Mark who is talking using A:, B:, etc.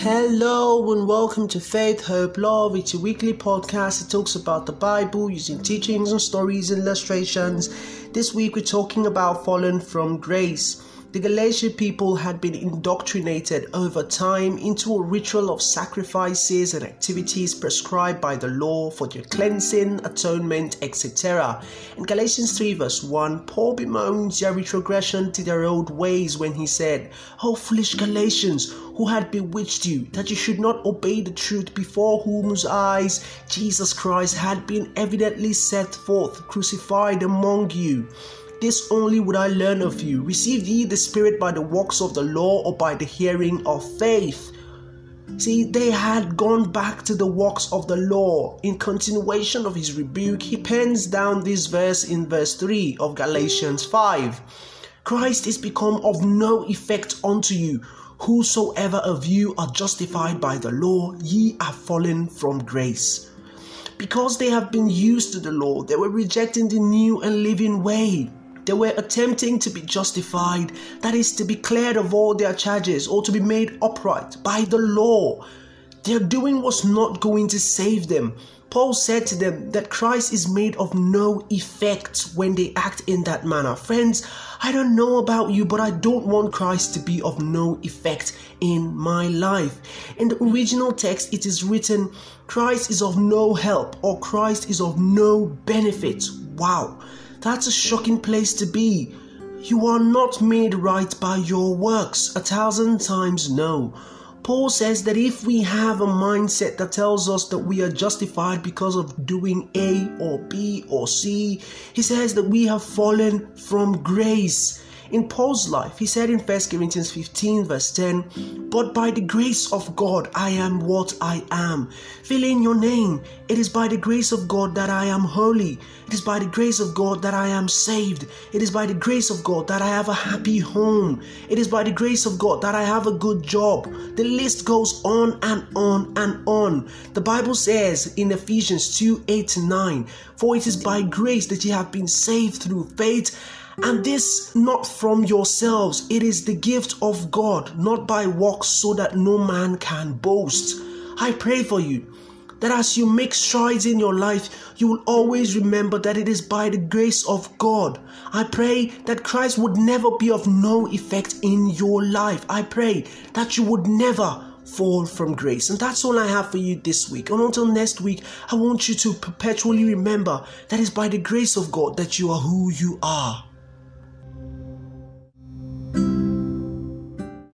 A: Hello and welcome to Faith, Hope, Love. It's a weekly podcast that talks about the Bible using teachings and stories and illustrations. This week we're talking about fallen from grace. The Galatian people had been indoctrinated over time into a ritual of sacrifices and activities prescribed by the law for their cleansing, atonement, etc. In Galatians 3, verse 1, Paul bemoans their retrogression to their old ways when he said, O foolish Galatians, who had bewitched you, that you should not obey the truth before whose eyes Jesus Christ had been evidently set forth, crucified among you. This only would I learn of you. Receive ye the Spirit by the works of the law or by the hearing of faith? See, they had gone back to the works of the law. In continuation of his rebuke, he pens down this verse in verse 3 of Galatians 5. Christ is become of no effect unto you. Whosoever of you are justified by the law, ye are fallen from grace. Because they have been used to the law, they were rejecting the new and living way. They were attempting to be justified, that is, to be cleared of all their charges or to be made upright by the law. Their doing was not going to save them. Paul said to them that Christ is made of no effect when they act in that manner. Friends, I don't know about you, but I don't want Christ to be of no effect in my life. In the original text, it is written, Christ is of no help or Christ is of no benefit. Wow. That's a shocking place to be. You are not made right by your works. A thousand times no. Paul says that if we have a mindset that tells us that we are justified because of doing A or B or C, he says that we have fallen from grace. In Paul's life, he said in 1 Corinthians 15, verse 10, But by the grace of God, I am what I am. Fill in your name. It is by the grace of God that I am holy. It is by the grace of God that I am saved. It is by the grace of God that I have a happy home. It is by the grace of God that I have a good job. The list goes on and on and on. The Bible says in Ephesians 2 8 9, For it is by grace that ye have been saved through faith and this not from yourselves, it is the gift of God, not by works, so that no man can boast. I pray for you that as you make strides in your life, you will always remember that it is by the grace of God. I pray that Christ would never be of no effect in your life. I pray that you would never fall from grace. And that's all I have for you this week. And until next week, I want you to perpetually remember that it's by the grace of God that you are who you are.